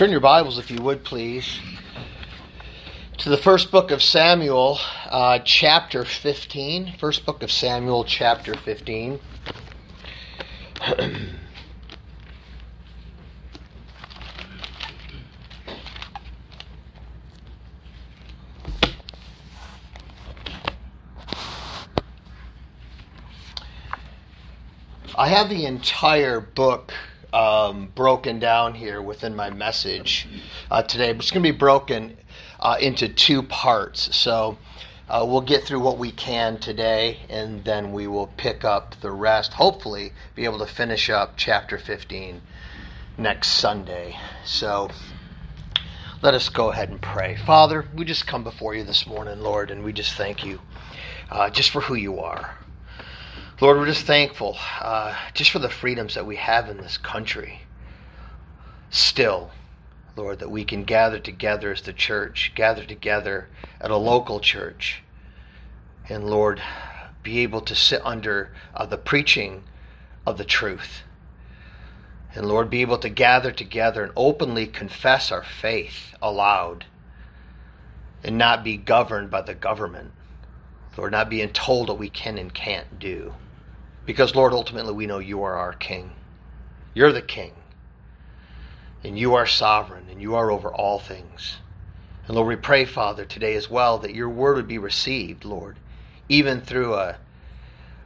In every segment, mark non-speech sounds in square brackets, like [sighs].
Turn your Bibles, if you would, please, to the first book of Samuel, uh, chapter 15. First book of Samuel, chapter 15. [clears throat] I have the entire book um, broken down here within my message uh, today. It's going to be broken uh, into two parts. So uh, we'll get through what we can today, and then we will pick up the rest. Hopefully, be able to finish up chapter 15 next Sunday. So let us go ahead and pray. Father, we just come before you this morning, Lord, and we just thank you uh, just for who you are. Lord, we're just thankful uh, just for the freedoms that we have in this country. Still, Lord, that we can gather together as the church, gather together at a local church, and Lord, be able to sit under uh, the preaching of the truth. And Lord, be able to gather together and openly confess our faith aloud and not be governed by the government. Lord, not being told what we can and can't do. Because, Lord, ultimately we know you are our King. You're the King. And you are sovereign, and you are over all things. And Lord, we pray, Father, today as well that your word would be received, Lord, even through a,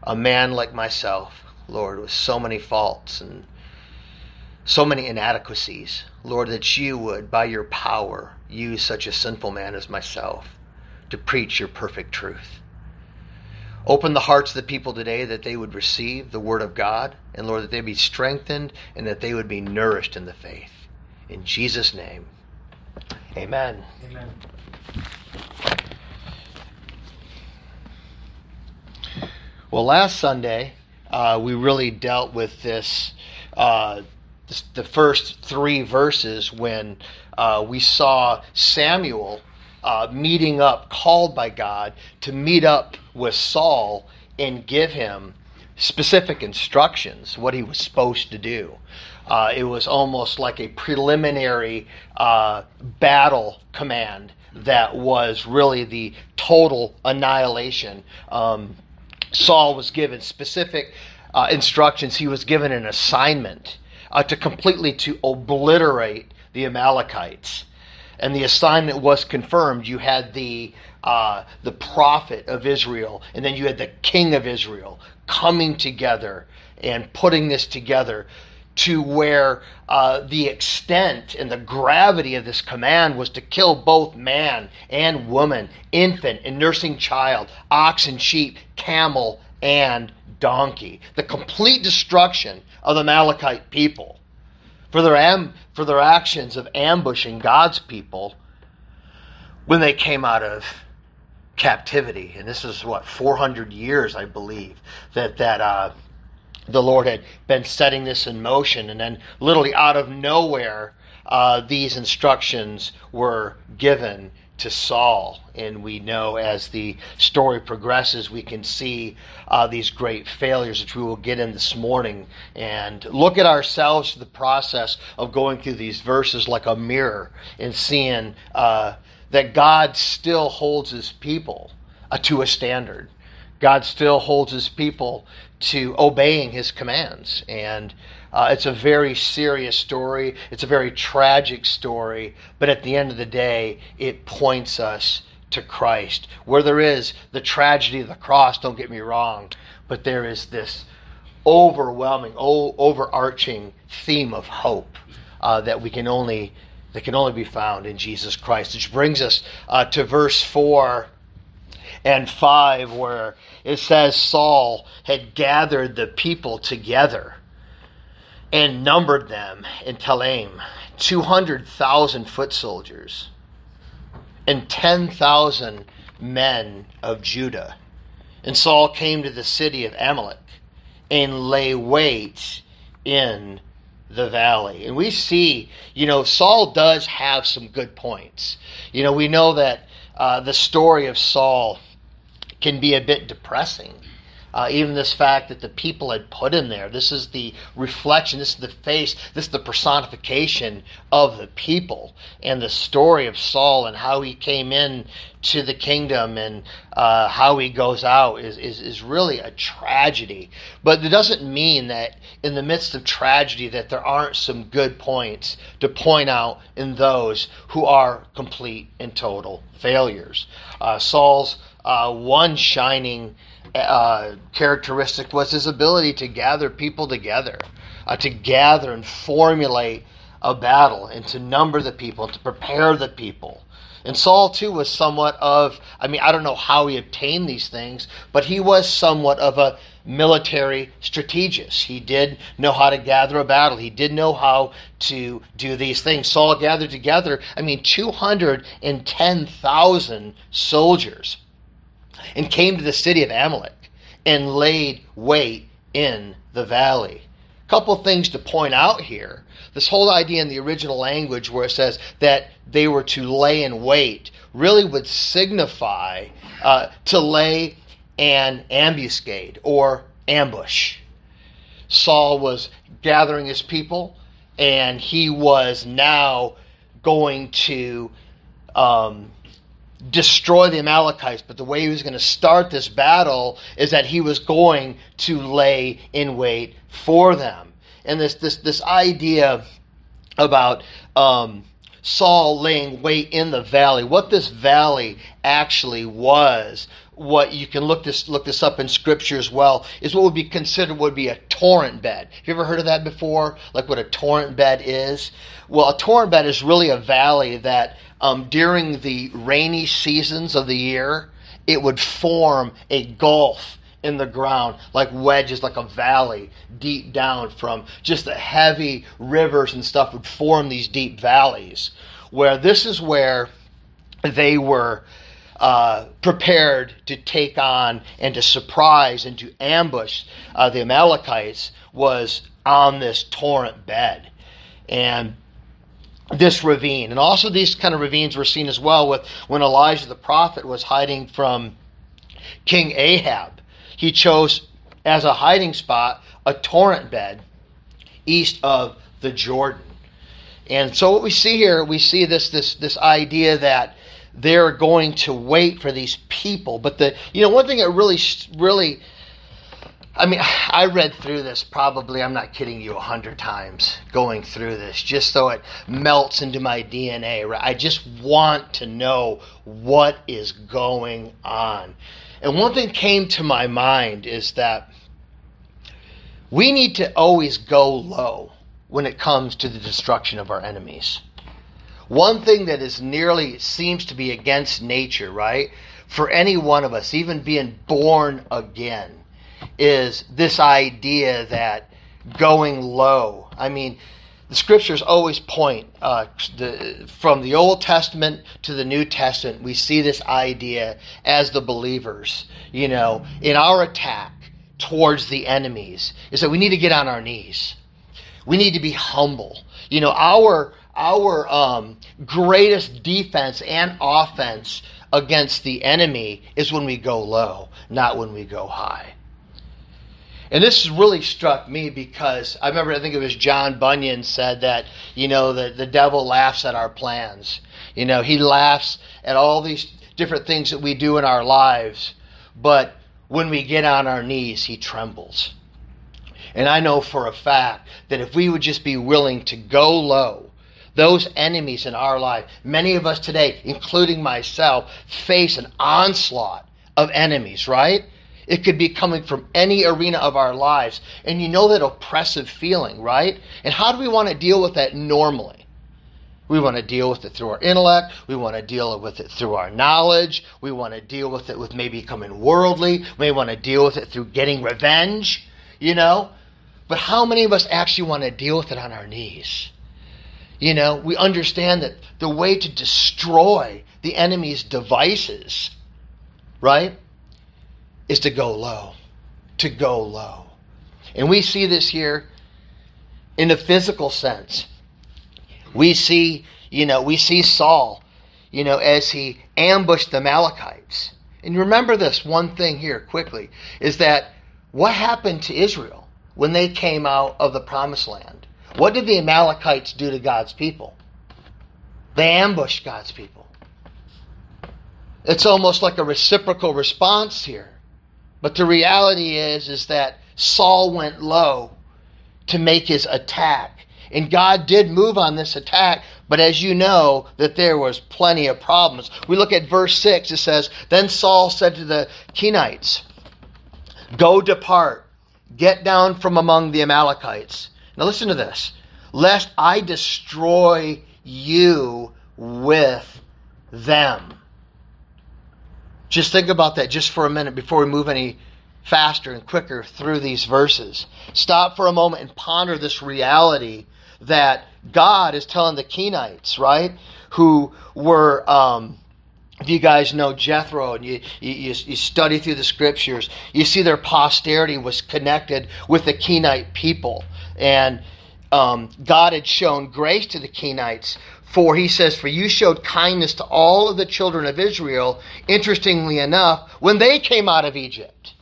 a man like myself, Lord, with so many faults and so many inadequacies. Lord, that you would, by your power, use such a sinful man as myself to preach your perfect truth. Open the hearts of the people today that they would receive the word of God, and Lord, that they be strengthened and that they would be nourished in the faith. In Jesus' name, amen. Amen. Well, last Sunday, uh, we really dealt with this, uh, this, the first three verses when uh, we saw Samuel uh, meeting up, called by God to meet up with Saul and give him specific instructions, what he was supposed to do. Uh, it was almost like a preliminary uh, battle command that was really the total annihilation. Um, Saul was given specific uh, instructions. He was given an assignment uh, to completely to obliterate the Amalekites and the assignment was confirmed. You had the uh, the prophet of Israel, and then you had the king of Israel coming together and putting this together to where uh, the extent and the gravity of this command was to kill both man and woman, infant and nursing child, ox and sheep, camel and donkey. The complete destruction of the Amalekite people for their, am, for their actions of ambushing God's people when they came out of captivity. And this is what, 400 years, I believe, that, that uh, the Lord had been setting this in motion. And then, literally out of nowhere, uh, these instructions were given to Saul. And we know as the story progresses, we can see uh, these great failures, which we will get in this morning, and look at ourselves the process of going through these verses like a mirror and seeing uh, that God still holds his people uh, to a standard. God still holds his people to obeying his commands. And uh, it's a very serious story. It's a very tragic story. But at the end of the day, it points us to Christ. Where there is the tragedy of the cross, don't get me wrong, but there is this overwhelming, overarching theme of hope uh, that we can only that can only be found in Jesus Christ. Which brings us uh, to verse four and five, where it says Saul had gathered the people together and numbered them in Telaim 200,000 foot soldiers and 10,000 men of Judah. And Saul came to the city of Amalek and lay wait in the valley. And we see, you know, Saul does have some good points. You know, we know that uh, the story of Saul can be a bit depressing Uh, even this fact that the people had put him there. This is the reflection, this is the face, this is the personification of the people. And the story of Saul and how he came in to the kingdom and uh, how he goes out is, is, is really a tragedy. But it doesn't mean that in the midst of tragedy that there aren't some good points to point out in those who are complete and total failures. Uh, Saul's uh, one shining uh, characteristic was his ability to gather people together, uh, to gather and formulate a battle, and to number the people, to prepare the people. And Saul, too, was somewhat of, I mean, I don't know how he obtained these things, but he was somewhat of a military strategist. He did know how to gather a battle. He did know how to do these things. Saul gathered together, I mean, 210,000 soldiers and came to the city of Amalek and laid wait in the valley. A couple things to point out here. This whole idea in the original language where it says that they were to lay in wait really would signify uh, to lay an ambuscade or ambush. Saul was gathering his people and he was now going to um, destroy the Amalekites, but the way he was going to start this battle is that he was going to lay in wait for them. And this this this idea about um, Saul laying wait in the valley, what this valley actually was, what you can look this look this up in scripture as well, is what would be considered would be a torrent bed. Have you ever heard of that before? Like what a torrent bed is? Well, a torrent bed is really a valley that um, during the rainy seasons of the year, it would form a gulf in the ground, like wedges, like a valley deep down from just the heavy rivers and stuff would form these deep valleys. Where this is where they were uh, prepared to take on and to surprise and to ambush uh, the Amalekites was on this torrent bed. And this ravine. And also, these kind of ravines were seen as well with when Elijah the prophet was hiding from King Ahab. He chose as a hiding spot a torrent bed east of the Jordan. And so, what we see here, we see this this this idea that they're going to wait for these people. But the you know one thing that really really I mean, [sighs] I read through this probably, I'm not kidding you, a hundred times going through this, just so it melts into my DNA. Right? I just want to know what is going on. And one thing came to my mind is that we need to always go low when it comes to the destruction of our enemies. One thing that is nearly seems to be against nature, right? For any one of us, even being born again is this idea that going low. I mean, the scriptures always point uh, the, from the Old Testament to the New Testament. We see this idea as the believers, you know, in our attack towards the enemies, is that we need to get on our knees. We need to be humble. You know, our our um, greatest defense and offense against the enemy is when we go low, not when we go high. And this really struck me because I remember, I think it was John Bunyan said that, you know, the, the devil laughs at our plans. You know, he laughs at all these different things that we do in our lives. But when we get on our knees, he trembles. And I know for a fact that if we would just be willing to go low, those enemies in our life, many of us today, including myself, face an onslaught of enemies, right? It could be coming from any arena of our lives. And you know that oppressive feeling, right? And how do we want to deal with that normally? We want to deal with it through our intellect. We want to deal with it through our knowledge. We want to deal with it with maybe becoming worldly. We want to deal with it through getting revenge, you know? But how many of us actually want to deal with it on our knees? You know, we understand that the way to destroy the enemy's devices, right, is to go low, to go low. And we see this here in a physical sense. We see, you know, we see Saul, you know, as he ambushed the Amalekites. And remember this one thing here quickly is that what happened to Israel when they came out of the promised land? What did the Amalekites do to God's people? They ambushed God's people. It's almost like a reciprocal response here. But the reality is is that Saul went low to make his attack. And God did move on this attack, but as you know, that there was plenty of problems. We look at verse 6, it says, Then Saul said to the Kenites, Go depart, get down from among the Amalekites. Now listen to this. Lest I destroy you with them. Just think about that just for a minute before we move any faster and quicker through these verses. Stop for a moment and ponder this reality that God is telling the Kenites, right, who were. Um, you guys know Jethro and you, you, you, study through the scriptures, you see their posterity was connected with the Kenite people. And um, God had shown grace to the Kenites for he says, For you showed kindness to all of the children of Israel, interestingly enough, when they came out of Egypt.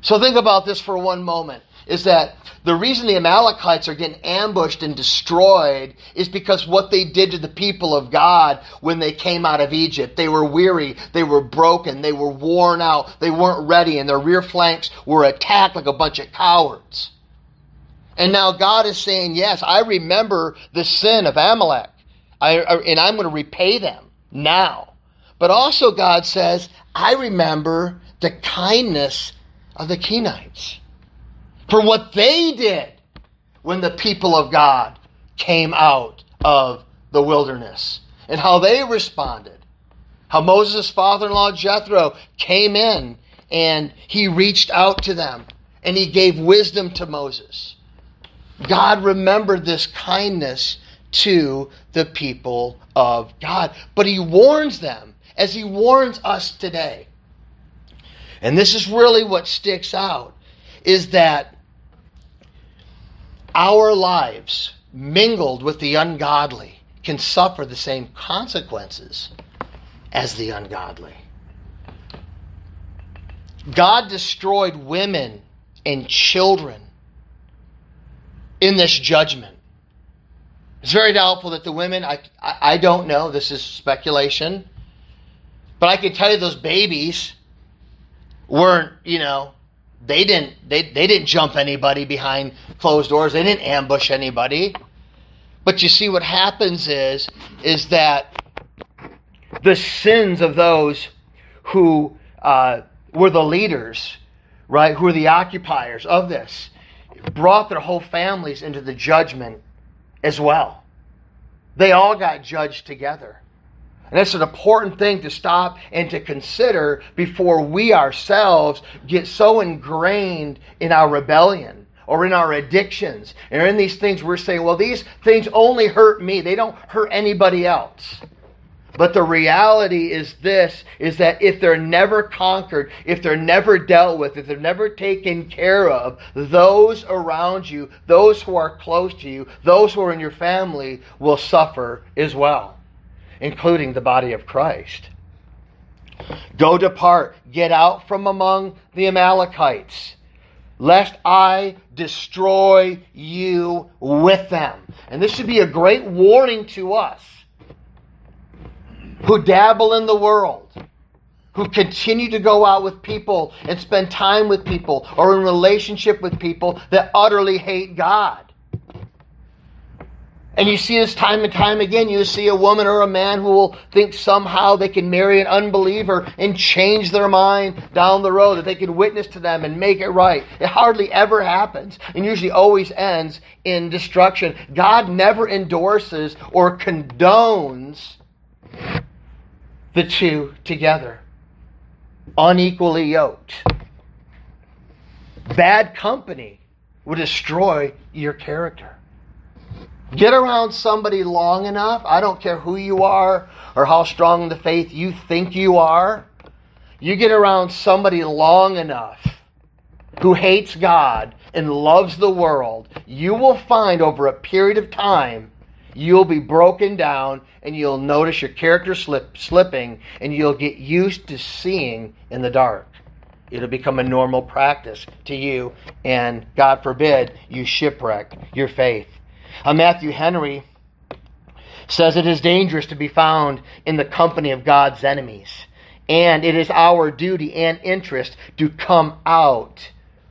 So think about this for one moment is that the reason the Amalekites are getting ambushed and destroyed is because what they did to the people of God when they came out of Egypt. They were weary, they were broken, they were worn out, they weren't ready, and their rear flanks were attacked like a bunch of cowards. And now God is saying, Yes, I remember the sin of Amalek. I, and I'm going to repay them now. But also, God says, I remember the kindness of the Kenites for what they did when the people of God came out of the wilderness and how they responded. How Moses' father in law Jethro came in and he reached out to them and he gave wisdom to Moses. God remembered this kindness to the people of God. But he warns them, as he warns us today. And this is really what sticks out is that our lives mingled with the ungodly can suffer the same consequences as the ungodly. God destroyed women and children in this judgment. It's very doubtful that the women, I, I, don't know, this is speculation, but I can tell you those babies weren't, you know, they didn't they, they didn't jump anybody behind closed doors. They didn't ambush anybody. But you see what happens is is that the sins of those who uh, were the leaders, right, who were the occupiers of this, brought their whole families into the judgment as well. They all got judged together. And that's an important thing to stop and to consider before we ourselves get so ingrained in our rebellion or in our addictions and in these things we're saying, well, these things only hurt me. They don't hurt anybody else. But the reality is this is that if they're never conquered, if they're never dealt with, if they're never taken care of, those around you, those who are close to you, those who are in your family will suffer as well, including the body of Christ. Go depart, get out from among the Amalekites, lest I destroy you with them. And this should be a great warning to us who dabble in the world, who continue to go out with people and spend time with people or in relationship with people that utterly hate God. And you see this time and time again. You see a woman or a man who will think somehow they can marry an unbeliever and change their mind down the road, that they can witness to them and make it right. It hardly ever happens and usually always ends in destruction. God never endorses or condones the two together, unequally yoked. Bad company will destroy your character. Get around somebody long enough, I don't care who you are or how strong the faith you think you are. You get around somebody long enough who hates God and loves the world, you will find over a period of time you'll be broken down and you'll notice your character slip, slipping and you'll get used to seeing in the dark. It'll become a normal practice to you, and God forbid you shipwreck your faith. Uh, Matthew Henry says it is dangerous to be found in the company of God's enemies, and it is our duty and interest to come out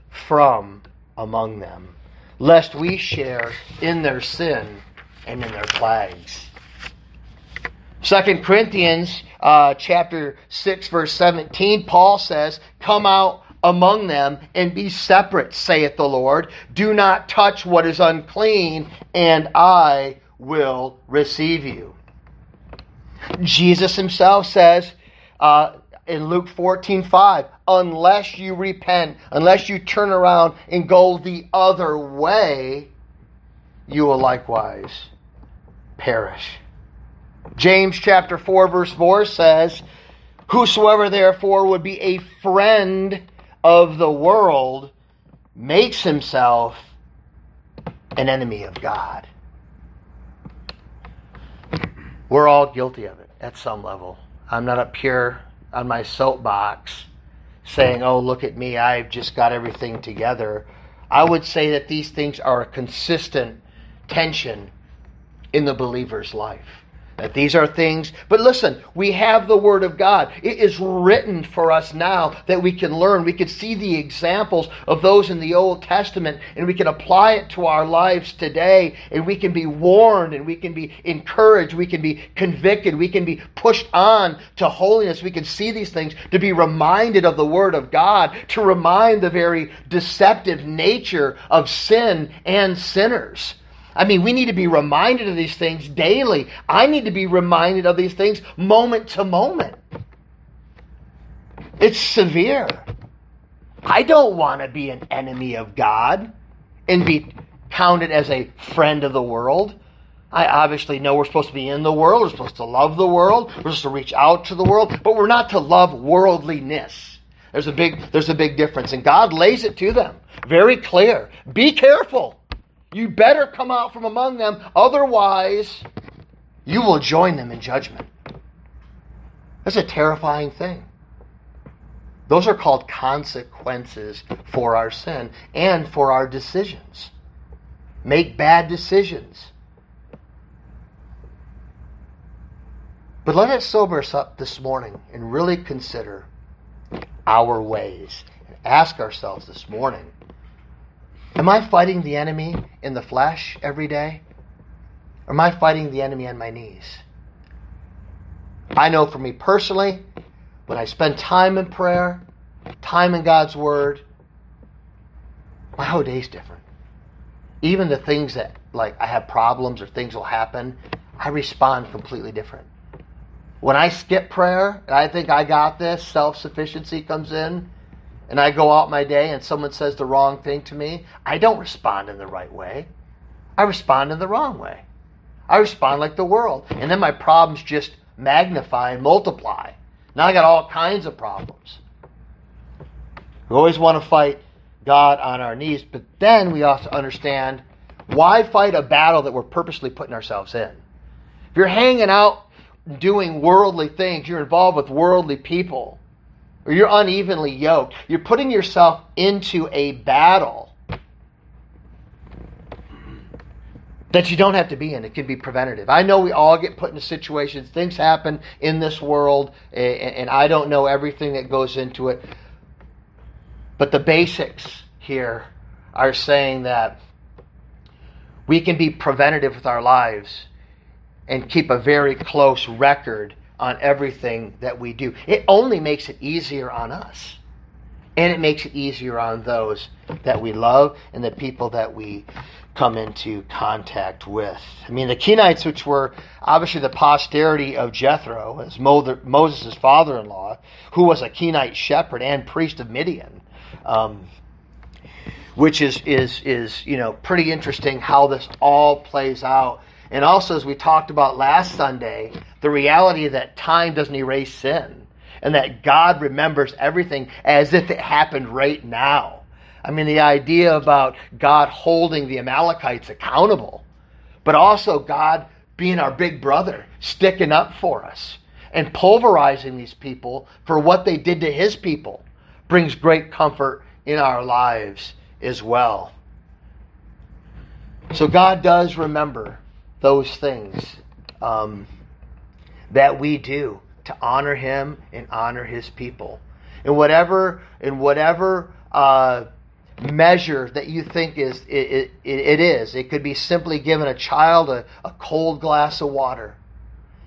from among them, lest we share in their sin and in their plagues. Second Corinthians uh, chapter 6 verse 17 Paul says, "Come out among them and be separate, saith the Lord. Do not touch what is unclean, and I will receive you." Jesus himself says uh, in Luke 14 5, unless you repent, unless you turn around and go the other way, you will likewise perish. James chapter 4 verse 4 says, Whosoever therefore would be a friend of the world makes himself an enemy of God. We're all guilty of it at some level. I'm not up here on my soapbox saying, oh, look at me, I've just got everything together. I would say that these things are a consistent tension in the believer's life. That these are things, but listen, we have the Word of God. It is written for us now that we can learn. We can see the examples of those in the Old Testament and we can apply it to our lives today and we can be warned and we can be encouraged. We can be convicted. We can be pushed on to holiness. We can see these things to be reminded of the Word of God, to remind the very deceptive nature of sin and sinners. I mean, we need to be reminded of these things daily. I need to be reminded of these things moment to moment. It's severe. I don't want to be an enemy of God and be counted as a friend of the world. I obviously know we're supposed to be in the world, we're supposed to love the world, we're supposed to reach out to the world, but we're not to love worldliness. There's a big there's a big difference and God lays it to them very clear. Be careful. You better come out from among them, otherwise, you will join them in judgment. That's a terrifying thing. Those are called consequences for our sin and for our decisions. Make bad decisions. But let it sober us up this morning and really consider our ways and ask ourselves this morning Am I fighting the enemy in the flesh every day? Or am I fighting the enemy on my knees? I know for me personally, when I spend time in prayer, time in God's Word, my whole day's different. Even the things that, like, I have problems or things will happen, I respond completely different. When I skip prayer and I think I got this, self sufficiency comes in, and I go out my day and someone says the wrong thing to me, I don't respond in the right way. I respond in the wrong way. I respond like the world. And then my problems just magnify and multiply. Now I got all kinds of problems. We always want to fight God on our knees, but then we to understand why fight a battle that we're purposely putting ourselves in? If you're hanging out doing worldly things, you're involved with worldly people, or you're unevenly yoked. You're putting yourself into a battle that you don't have to be in. It can be preventative. I know we all get put into situations, things happen in this world, and I don't know everything that goes into it. But the basics here are saying that we can be preventative with our lives and keep a very close record on everything that we do. It only makes it easier on us. And it makes it easier on those that we love and the people that we come into contact with. I mean, the Kenites, which were obviously the posterity of Jethro, as Moses' father in law, who was a Kenite shepherd and priest of Midian. Um, which is, is, is, you know, pretty interesting how this all plays out and also, as we talked about last Sunday, the reality that time doesn't erase sin and that God remembers everything as if it happened right now. I mean, the idea about God holding the Amalekites accountable, but also God being our big brother, sticking up for us and pulverizing these people for what they did to his people, brings great comfort in our lives as well. So God does remember those things um, that we do to honor Him and honor His people. In whatever, in whatever uh, measure that you think is it, it, it is, it could be simply giving a child a, a cold glass of water.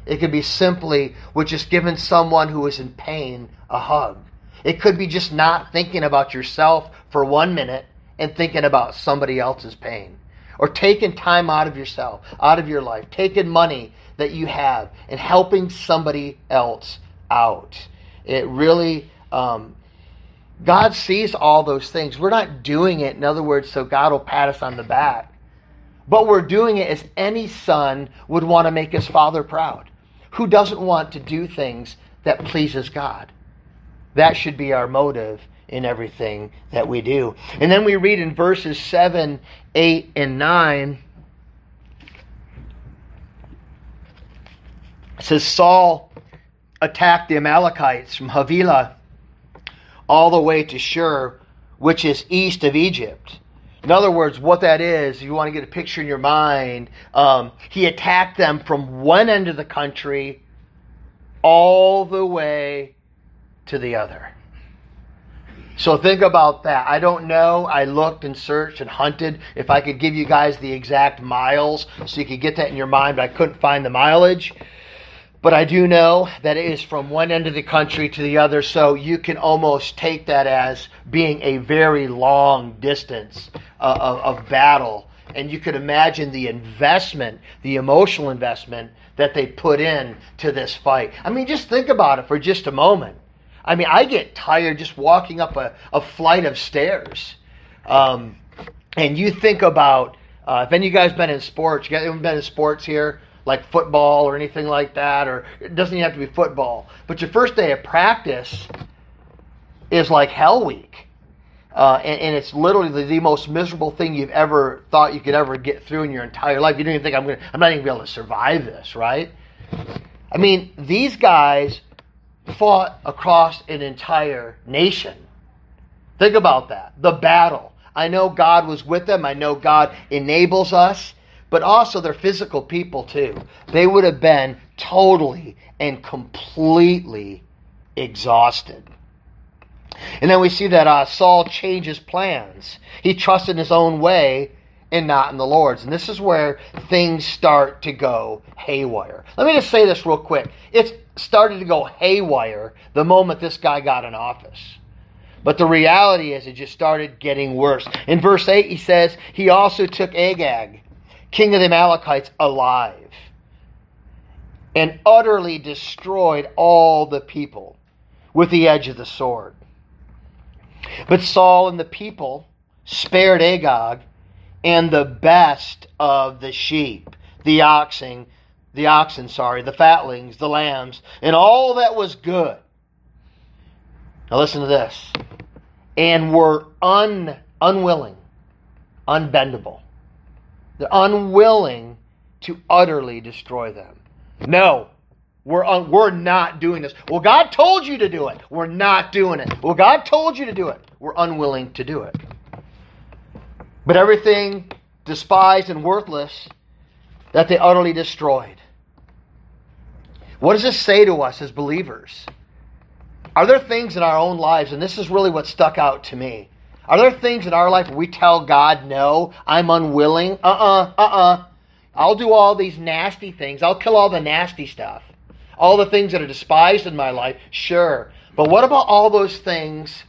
It could be simply with just giving someone who is in pain a hug. It could be just not thinking about yourself for one minute and thinking about somebody else's pain. Or taking time out of yourself, out of your life, taking money that you have and helping somebody else out. It really, um, God sees all those things. We're not doing it, in other words, so God will pat us on the back. But we're doing it as any son would want to make his father proud. Who doesn't want to do things that pleases God? That should be our motive in everything that we do. And then we read in verses 7, 8, and 9. It says Saul attacked the Amalekites from Havilah all the way to Shur, which is east of Egypt. In other words, what that is, if you want to get a picture in your mind, um, he attacked them from one end of the country all the way to the other. So think about that. I don't know. I looked and searched and hunted if I could give you guys the exact miles so you could get that in your mind, but I couldn't find the mileage. But I do know that it is from one end of the country to the other, so you can almost take that as being a very long distance uh, of, of battle. And you could imagine the investment, the emotional investment that they put in to this fight. I mean, just think about it for just a moment. I mean, I get tired just walking up a, a flight of stairs. Um, and you think about, uh, if any of you guys been in sports, you guys been in sports here, like football or anything like that, or it doesn't even have to be football. But your first day of practice is like hell week. Uh, and, and, it's literally the, the, most miserable thing you've ever thought you could ever get through in your entire life. You don't even think I'm going to, I'm not even gonna be able to survive this, right? I mean, these guys fought across an entire nation. Think about that. The battle. I know God was with them. I know God enables us, but also they're physical people too. They would have been totally and completely exhausted. And then we see that uh, Saul changes plans. He trusts in his own way and not in the Lord's. And this is where things start to go haywire. Let me just say this real quick. It started to go haywire the moment this guy got in office. But the reality is, it just started getting worse. In verse 8, he says, He also took Agag, king of the Amalekites, alive, and utterly destroyed all the people with the edge of the sword. But Saul and the people spared Agag and the best of the sheep, the oxen, the oxen, sorry, the fatlings, the lambs, and all that was good. Now listen to this. And were un, unwilling, unbendable. They're unwilling to utterly destroy them. No, we're, un, we're not doing this. Well, God told you to do it. We're not doing it. Well, God told you to do it. We're unwilling to do it. But everything despised and worthless that they utterly destroyed. What does this say to us as believers? Are there things in our own lives, and this is really what stuck out to me? Are there things in our life where we tell God, no, I'm unwilling? Uh uh-uh, uh, uh-uh. I'll do all these nasty things. I'll kill all the nasty stuff. All the things that are despised in my life, sure. But what about all those things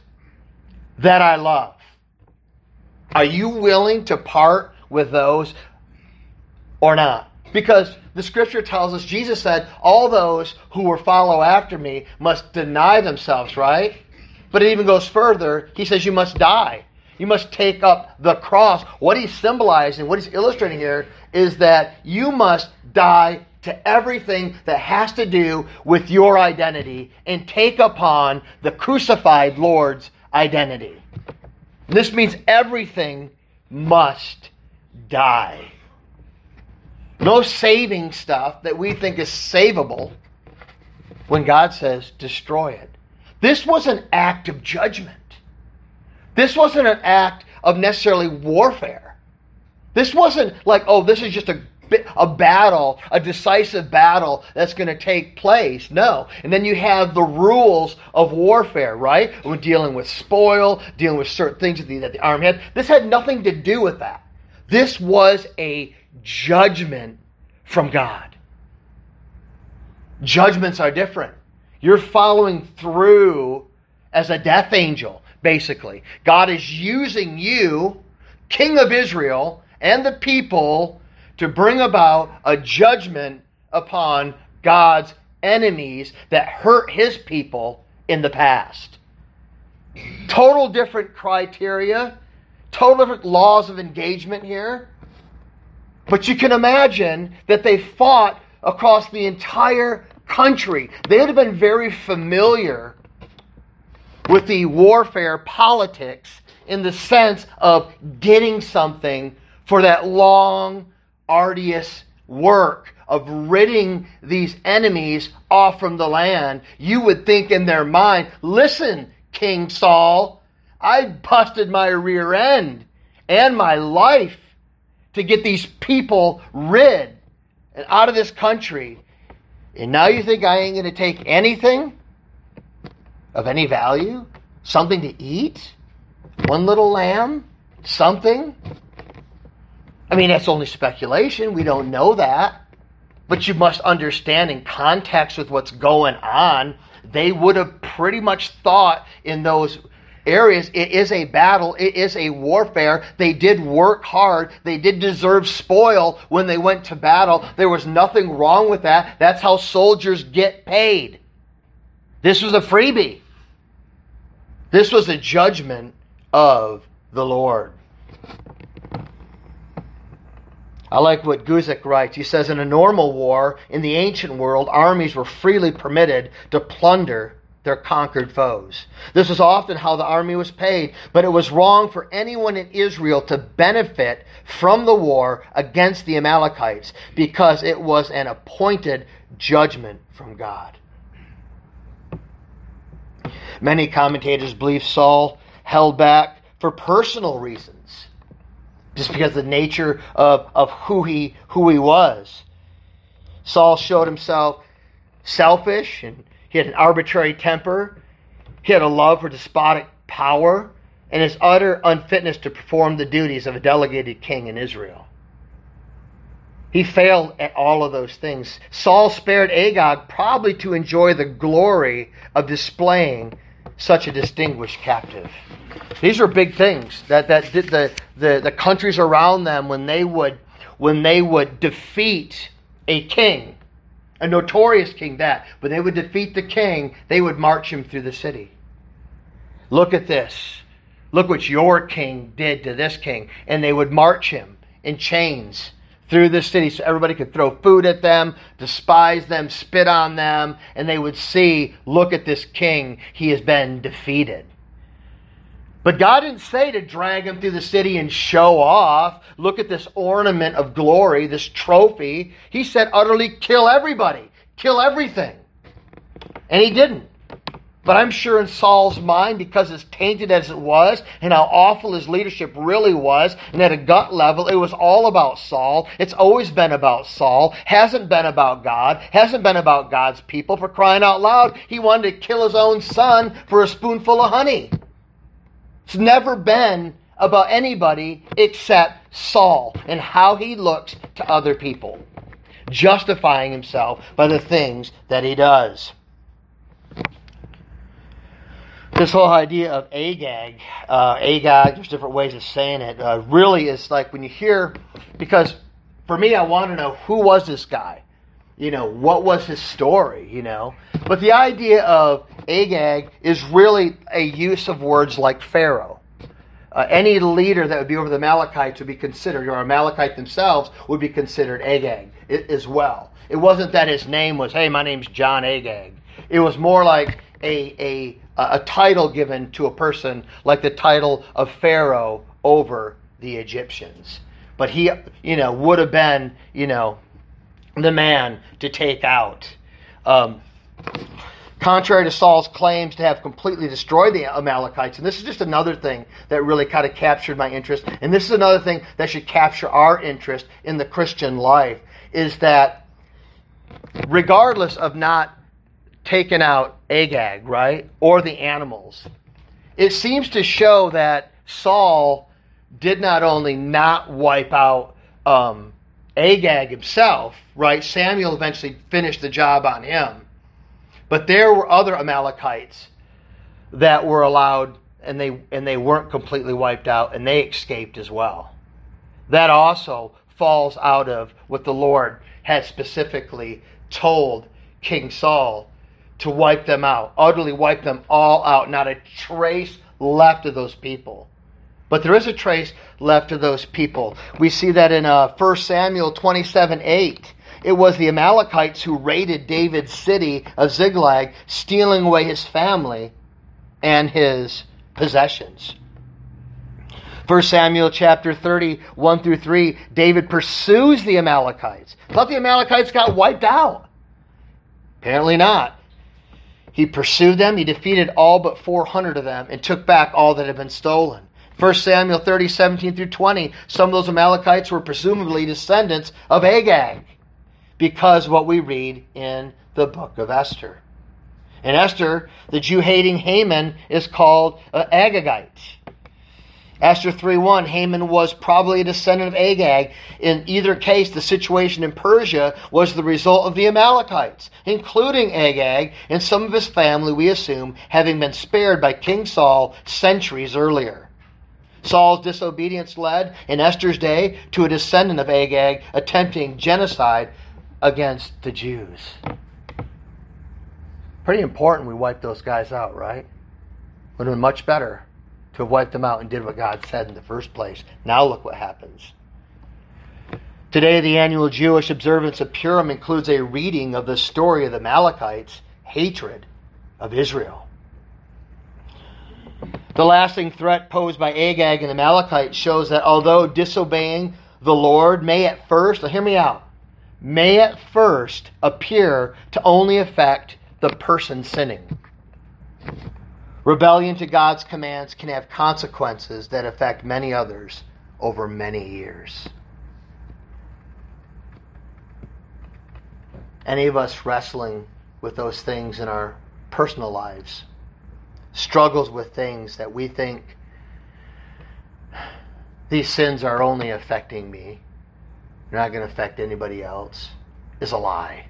that I love? Are you willing to part with those or not? Because the scripture tells us, Jesus said, all those who will follow after me must deny themselves, right? But it even goes further. He says, you must die. You must take up the cross. What he's symbolizing, what he's illustrating here, is that you must die to everything that has to do with your identity and take upon the crucified Lord's identity. This means everything must die. No saving stuff that we think is savable when God says destroy it. This was an act of judgment. This wasn't an act of necessarily warfare. This wasn't like, oh, this is just a a battle, a decisive battle that's going to take place. No. And then you have the rules of warfare, right? We're dealing with spoil, dealing with certain things that the, that the army had. This had nothing to do with that. This was a judgment from God. Judgments are different. You're following through as a death angel, basically. God is using you, King of Israel, and the people to bring about a judgment upon God's enemies that hurt his people in the past. Total different criteria, total different laws of engagement here. But you can imagine that they fought across the entire country. They would have been very familiar with the warfare politics in the sense of getting something for that long, arduous work of ridding these enemies off from the land. You would think in their mind, listen, King Saul, I busted my rear end and my life to get these people rid and out of this country. And now you think I ain't going to take anything of any value? Something to eat? One little lamb? Something? I mean, that's only speculation. We don't know that. But you must understand in context with what's going on, they would have pretty much thought in those areas. It is a battle, it is a warfare. They did work hard, they did deserve spoil when they went to battle. There was nothing wrong with that. That's how soldiers get paid. This was a freebie, this was a judgment of the Lord. I like what Guzik writes. He says, In a normal war, in the ancient world, armies were freely permitted to plunder their conquered foes. This was often how the army was paid, but it was wrong for anyone in Israel to benefit from the war against the Amalekites because it was an appointed judgment from God. Many commentators believe Saul held back for personal reasons, just because the nature of, of who he who he was. Saul showed himself selfish and he had an arbitrary temper. He had a love for despotic power and his utter unfitness to perform the duties of a delegated king in Israel. He failed at all of those things. Saul spared Agag probably to enjoy the glory of displaying such a distinguished captive. These are big things that, that the, the, the countries around them when they would when they would defeat a king a notorious king that. But they would defeat the king, they would march him through the city. Look at this. Look what your king did to this king. And they would march him in chains through the city so everybody could throw food at them, despise them, spit on them, and they would see, look at this king, he has been defeated. But God didn't say to drag him through the city and show off. Look at this ornament of glory, this trophy. He said, utterly kill everybody, kill everything. And he didn't. But I'm sure in Saul's mind, because as tainted as it was, and how awful his leadership really was, and at a gut level, it was all about Saul. It's always been about Saul. Hasn't been about God. Hasn't been about God's people. For crying out loud, he wanted to kill his own son for a spoonful of honey. It's never been about anybody except Saul and how he looks to other people, justifying himself by the things that he does. This whole idea of Agag, uh, Agag, there's different ways of saying it, uh, really is like when you hear, because for me, I want to know who was this guy? You know, what was his story, you know? But the idea of Agag is really a use of words like Pharaoh. Uh, any leader that would be over the Amalekites would be considered, or Amalekite themselves would be considered Agag as well. It wasn't that his name was, hey, my name's John Agag. It was more like a, a, a title given to a person, like the title of Pharaoh over the Egyptians. But he, you know, would have been, you know, the man to take out. Um, Contrary to Saul's claims to have completely destroyed the Amalekites, and this is just another thing that really kind of captured my interest, and this is another thing that should capture our interest in the Christian life, is that regardless of not taking out Agag, right, or the animals, it seems to show that Saul did not only not wipe out um, Agag himself, right? Samuel eventually finished the job on him but there were other Amalekites that were allowed and they and they weren't completely wiped out and they escaped as well. That also falls out of what the Lord had specifically told King Saul to wipe them out, utterly wipe them all out, not a trace left of those people. But there is a trace left of those people. We see that in uh, 1 Samuel 27 8. It was the Amalekites who raided David's city of Ziklag, stealing away his family and his possessions. 1 Samuel chapter 30, 1 through 3, David pursues the Amalekites. Thought the Amalekites got wiped out. Apparently not. He pursued them, he defeated all but 400 of them, and took back all that had been stolen. 1 Samuel 30, 17 through 20, some of those Amalekites were presumably descendants of Agag because what we read in the book of Esther. In Esther, the Jew hating Haman is called uh, Agagite. Esther 3:1 Haman was probably a descendant of Agag. In either case, the situation in Persia was the result of the Amalekites, including Agag and some of his family, we assume, having been spared by King Saul centuries earlier. Saul's disobedience led, in Esther's day, to a descendant of Agag attempting genocide against the Jews. Pretty important we wipe those guys out, right? Would have been much better to have wiped them out and did what God said in the first place. Now look what happens. Today, the annual Jewish observance of Purim includes a reading of the story of the Amalekites' hatred of Israel. The lasting threat posed by Agag and the Amalekites shows that although disobeying the Lord may at first, hear me out, may at first appear to only affect the person sinning. Rebellion to God's commands can have consequences that affect many others over many years. Any of us wrestling with those things in our personal lives, struggles with things that we think these sins are only affecting me you're not going to affect anybody else is a lie.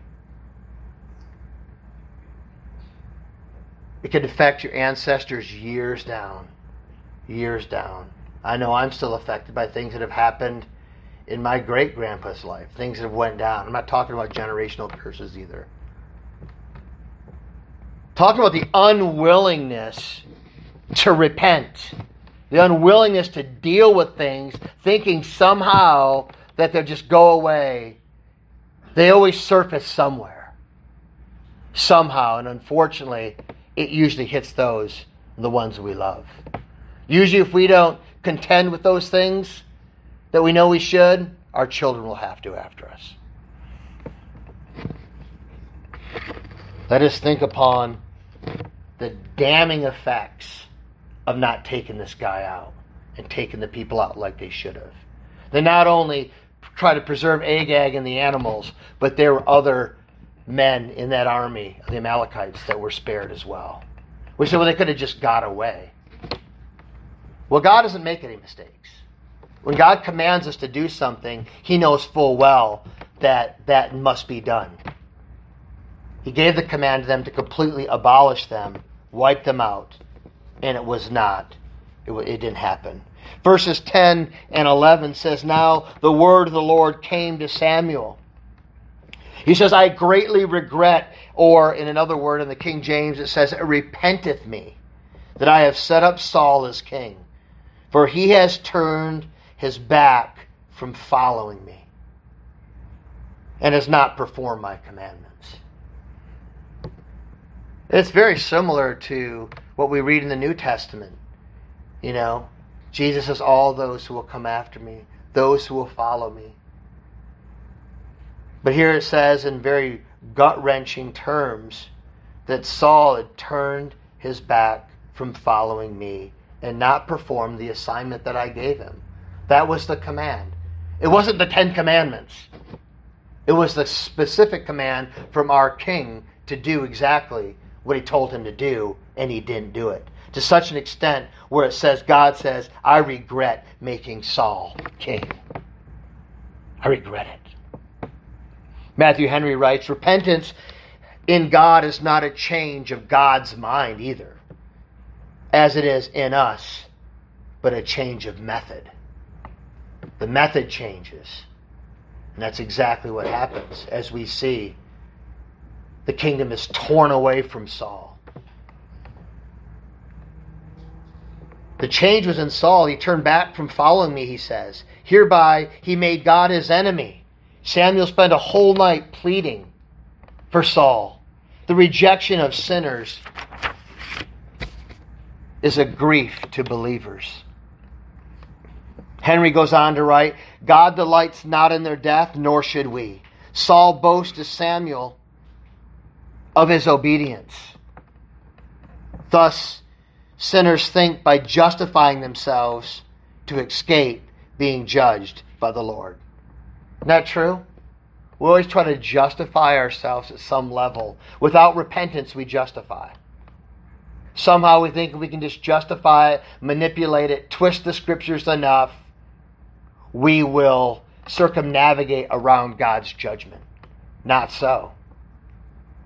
It could affect your ancestors years down. Years down. I know I'm still affected by things that have happened in my great grandpa's life, things that have went down. I'm not talking about generational curses either. Talking about the unwillingness to repent, the unwillingness to deal with things, thinking somehow that they'll just go away. They always surface somewhere, somehow, and unfortunately, it usually hits those, the ones we love. Usually, if we don't contend with those things that we know we should, our children will have to after us. Let us think upon the damning effects of not taking this guy out and taking the people out like they should have. They not only try to preserve Agag and the animals, but there were other men in that army, the Amalekites, that were spared as well. We said, well, they could have just got away. Well, God doesn't make any mistakes. When God commands us to do something, He knows full well that that must be done. He gave the command to them to completely abolish them, wipe them out, and it was not. It, it didn't happen. Verses 10 and 11 says, Now the word of the Lord came to Samuel. He says, I greatly regret, or in another word in the King James, it says, It repenteth me that I have set up Saul as king, for he has turned his back from following me and has not performed my commandments. It's very similar to what we read in the New Testament. You know, Jesus says, All those who will come after me, those who will follow me. But here it says in very gut wrenching terms that Saul had turned his back from following me and not performed the assignment that I gave him. That was the command. It wasn't the Ten Commandments. It was the specific command from our king to do exactly what he told him to do, and he didn't do it. To such an extent where it says, God says, I regret making Saul king. I regret it. Matthew Henry writes, Repentance in God is not a change of God's mind either, as it is in us, but a change of method. The method changes. And that's exactly what happens as we see the kingdom is torn away from Saul. The change was in Saul. He turned back from following me, he says. Hereby, he made God his enemy. Samuel spent a whole night pleading for Saul. The rejection of sinners is a grief to believers. Henry goes on to write God delights not in their death, nor should we. Saul boasts to Samuel of his obedience. Thus, sinners think by justifying themselves to escape being judged by the Lord. Isn't that true? We always try to justify ourselves at some level. Without repentance, we justify. Somehow we think we can just justify it, manipulate it, twist the scriptures enough we will circumnavigate around God's judgment. Not so.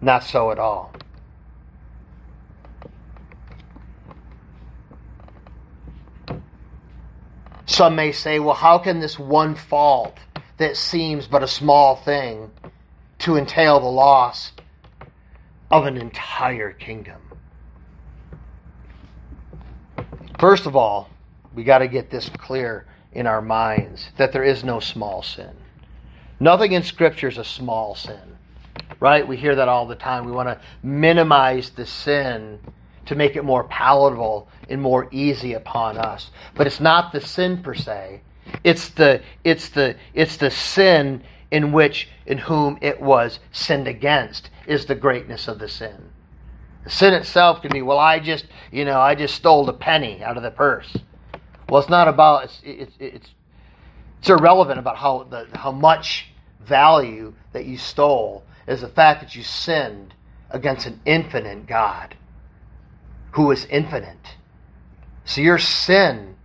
Not so at all. Some may say, well, how can this one fault that seems but a small thing to entail the loss of an entire kingdom? First of all, we got to get this clear in our minds that there is no small sin. Nothing in Scripture is a small sin, right? We hear that all the time. We want to minimize the sin to make it more palatable and more easy upon us. But it's not the sin per se. It's the it's the it's the sin in which in whom it was sinned against is the greatness of the sin. The sin itself can be, well, I just, you know, I just stole a penny out of the purse. Well, it's not about it's it's it's, it's irrelevant about how the how much value that you stole is the fact that you sinned against an infinite God who is infinite. So your sin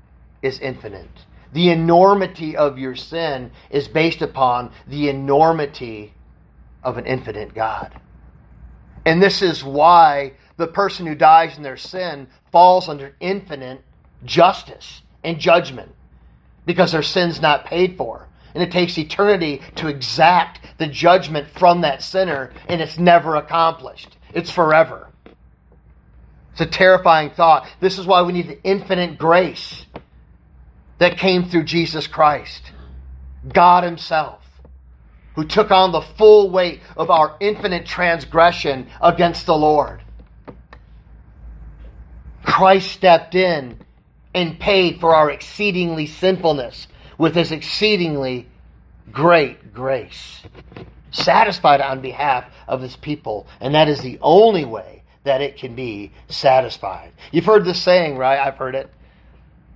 is infinite. The enormity of your sin is based upon the enormity of an infinite God. And this is why the person who dies in their sin falls under infinite justice and judgment because their sin's not paid for. And it takes eternity to exact the judgment from that sinner, and it's never accomplished. It's forever. It's a terrifying thought. This is why we need the infinite grace that came through Jesus Christ, God Himself, who took on the full weight of our infinite transgression against the Lord. Christ stepped in and paid for our exceedingly sinfulness with his exceedingly great grace. Satisfied on behalf of his people. And that is the only way that it can be satisfied. You've heard this saying, right? I've heard it.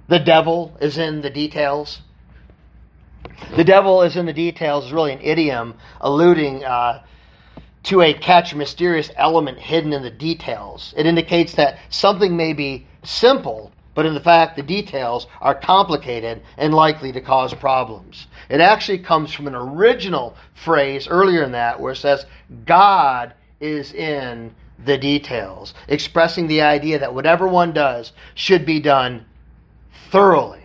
The devil is in the details. The devil is in the details is really an idiom alluding uh, to a catch mysterious element hidden in the details. It indicates that something may be simple, but in the fact the details are complicated and likely to cause problems. It actually comes from an original phrase earlier in that where it says, God is in the details, expressing the idea that whatever one does should be done thoroughly.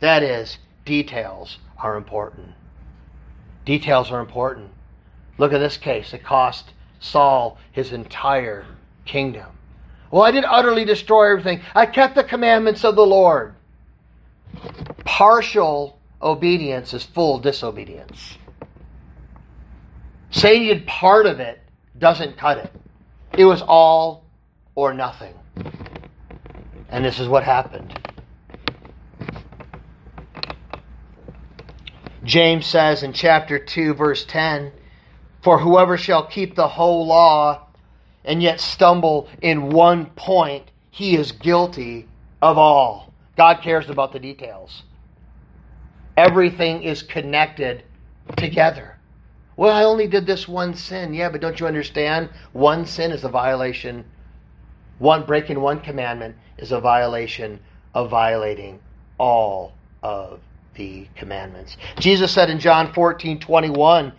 That is, details are important. Details are important. Look at this case. It cost Saul his entire kingdom. Well, I didn't utterly destroy everything. I kept the commandments of the Lord. Partial obedience is full disobedience. Saying you did part of it doesn't cut it. It was all or nothing. And this is what happened. James says in chapter 2, verse 10 For whoever shall keep the whole law and yet stumble in one point, he is guilty of all. God cares about the details. Everything is connected together. Well, I only did this one sin. Yeah, but don't you understand? One sin is a violation. One breaking one commandment is a violation of violating all of the commandments. Jesus said in John 14, 21,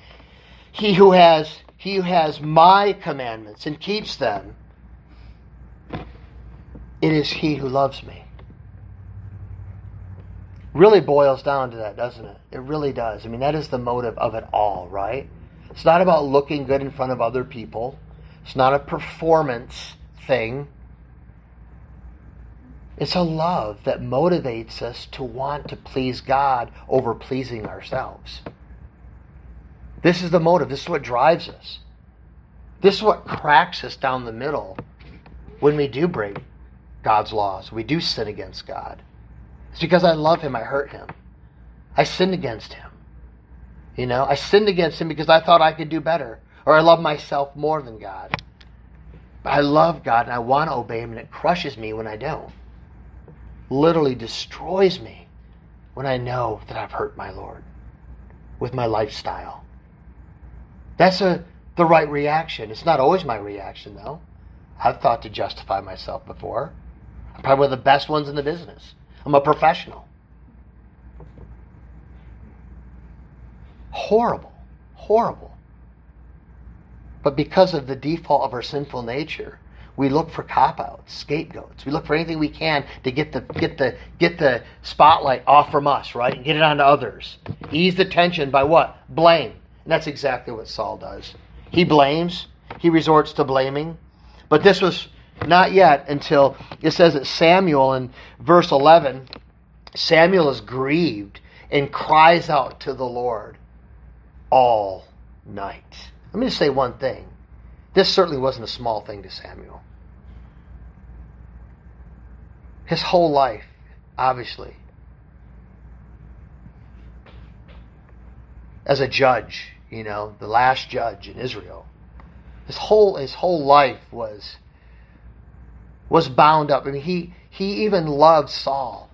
He who has he who has my commandments and keeps them, it is he who loves me. Really boils down to that, doesn't it? It really does. I mean, that is the motive of it all, right? It's not about looking good in front of other people. It's not a performance thing. It's a love that motivates us to want to please God over pleasing ourselves. This is the motive. This is what drives us. This is what cracks us down the middle when we do break God's laws. We do sin against God. It's because I love Him, I hurt Him. I sinned against Him. You know, I sinned against Him because I thought I could do better, or I love myself more than God. But I love God and I want to obey Him, and it crushes me when I don't literally destroys me when I know that I've hurt my Lord with my lifestyle. That's a, the right reaction. It's not always my reaction, though. I've thought to justify myself before. I'm probably one of the best ones in the business. I'm a professional. Horrible. Horrible. But because of the default of our sinful nature, we look for cop outs, scapegoats. We look for anything we can to get the get the get the spotlight off from us, right? And get it onto others. Ease the tension by what? Blame. And that's exactly what Saul does. He blames, he resorts to blaming. But this was not yet until it says that Samuel in verse 11, Samuel is grieved and cries out to the Lord all night. Let me just say one thing. This certainly wasn't a small thing to Samuel. His whole life, obviously, as a judge, you know, the last judge in Israel. His whole his whole life was was bound up. I mean, he he even loved Saul.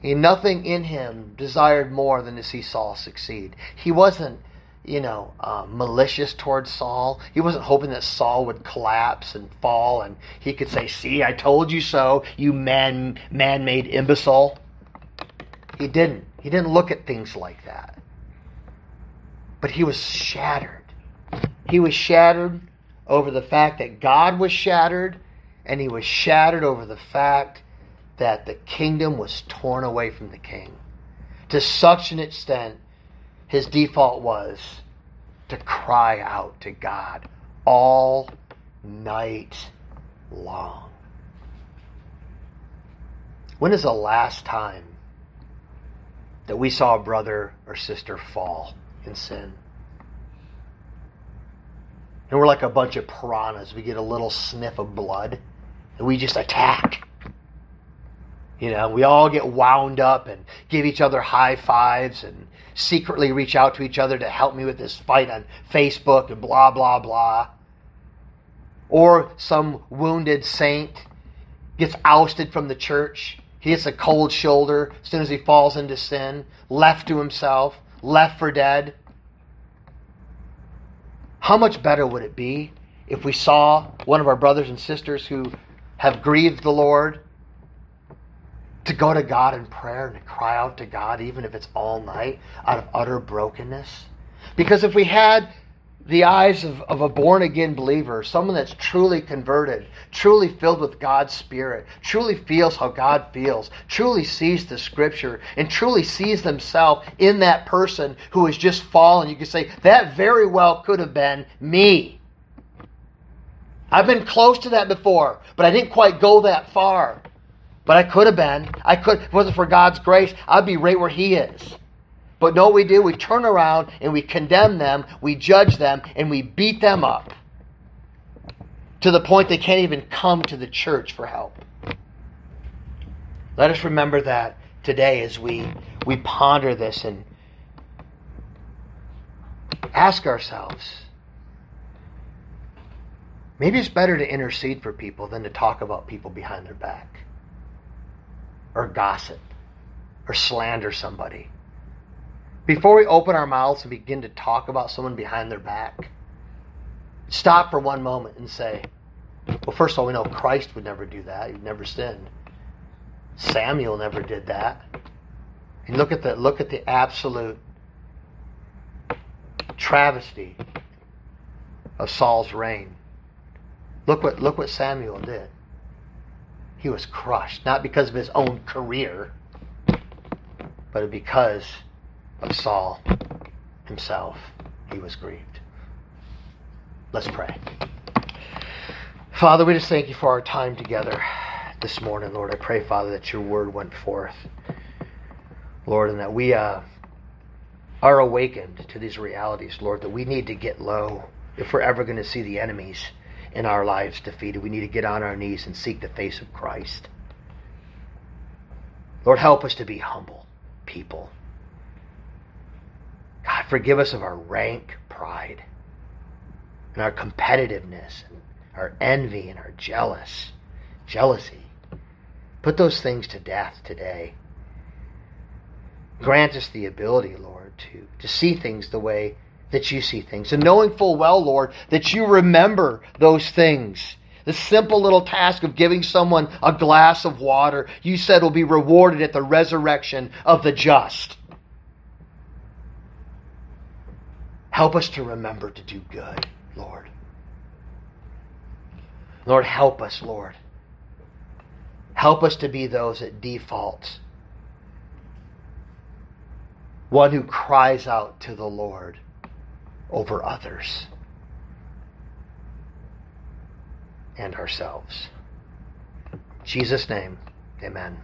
He, nothing in him desired more than to see Saul succeed. He wasn't you know, uh, malicious towards Saul. He wasn't hoping that Saul would collapse and fall, and he could say, "See, I told you so, you man man-made imbecile." He didn't. He didn't look at things like that. But he was shattered. He was shattered over the fact that God was shattered, and he was shattered over the fact that the kingdom was torn away from the king to such an extent his default was to cry out to God all night long. When is the last time that we saw a brother or sister fall in sin? And we're like a bunch of piranhas. We get a little sniff of blood and we just attack. You know, we all get wound up and give each other high fives and secretly reach out to each other to help me with this fight on Facebook and blah, blah, blah. Or some wounded saint gets ousted from the church. He gets a cold shoulder as soon as he falls into sin, left to himself, left for dead. How much better would it be if we saw one of our brothers and sisters who have grieved the Lord to go to God in prayer and to cry out to God, even if it's all night, out of utter brokenness. Because if we had the eyes of, of a born again believer, someone that's truly converted, truly filled with God's Spirit, truly feels how God feels, truly sees the Scripture, and truly sees themselves in that person who has just fallen, you could say, that very well could have been me. I've been close to that before, but I didn't quite go that far. But I could have been. I could. If it wasn't for God's grace, I'd be right where He is. But no, we do. We turn around and we condemn them, we judge them, and we beat them up to the point they can't even come to the church for help. Let us remember that today as we, we ponder this and ask ourselves Maybe it's better to intercede for people than to talk about people behind their back or gossip or slander somebody. Before we open our mouths and begin to talk about someone behind their back, stop for one moment and say, well, first of all, we know Christ would never do that. He'd never sinned. Samuel never did that. And look at the look at the absolute travesty of Saul's reign. Look what look what Samuel did. He was crushed, not because of his own career, but because of Saul himself. He was grieved. Let's pray. Father, we just thank you for our time together this morning, Lord. I pray, Father, that your word went forth, Lord, and that we uh, are awakened to these realities, Lord, that we need to get low if we're ever going to see the enemies in our lives defeated. We need to get on our knees and seek the face of Christ. Lord, help us to be humble people. God, forgive us of our rank pride and our competitiveness and our envy and our jealous jealousy. Put those things to death today. Grant us the ability, Lord, to, to see things the way that you see things. And knowing full well, Lord, that you remember those things. The simple little task of giving someone a glass of water, you said will be rewarded at the resurrection of the just. Help us to remember to do good, Lord. Lord, help us, Lord. Help us to be those that default. One who cries out to the Lord over others and ourselves. In Jesus' name, amen.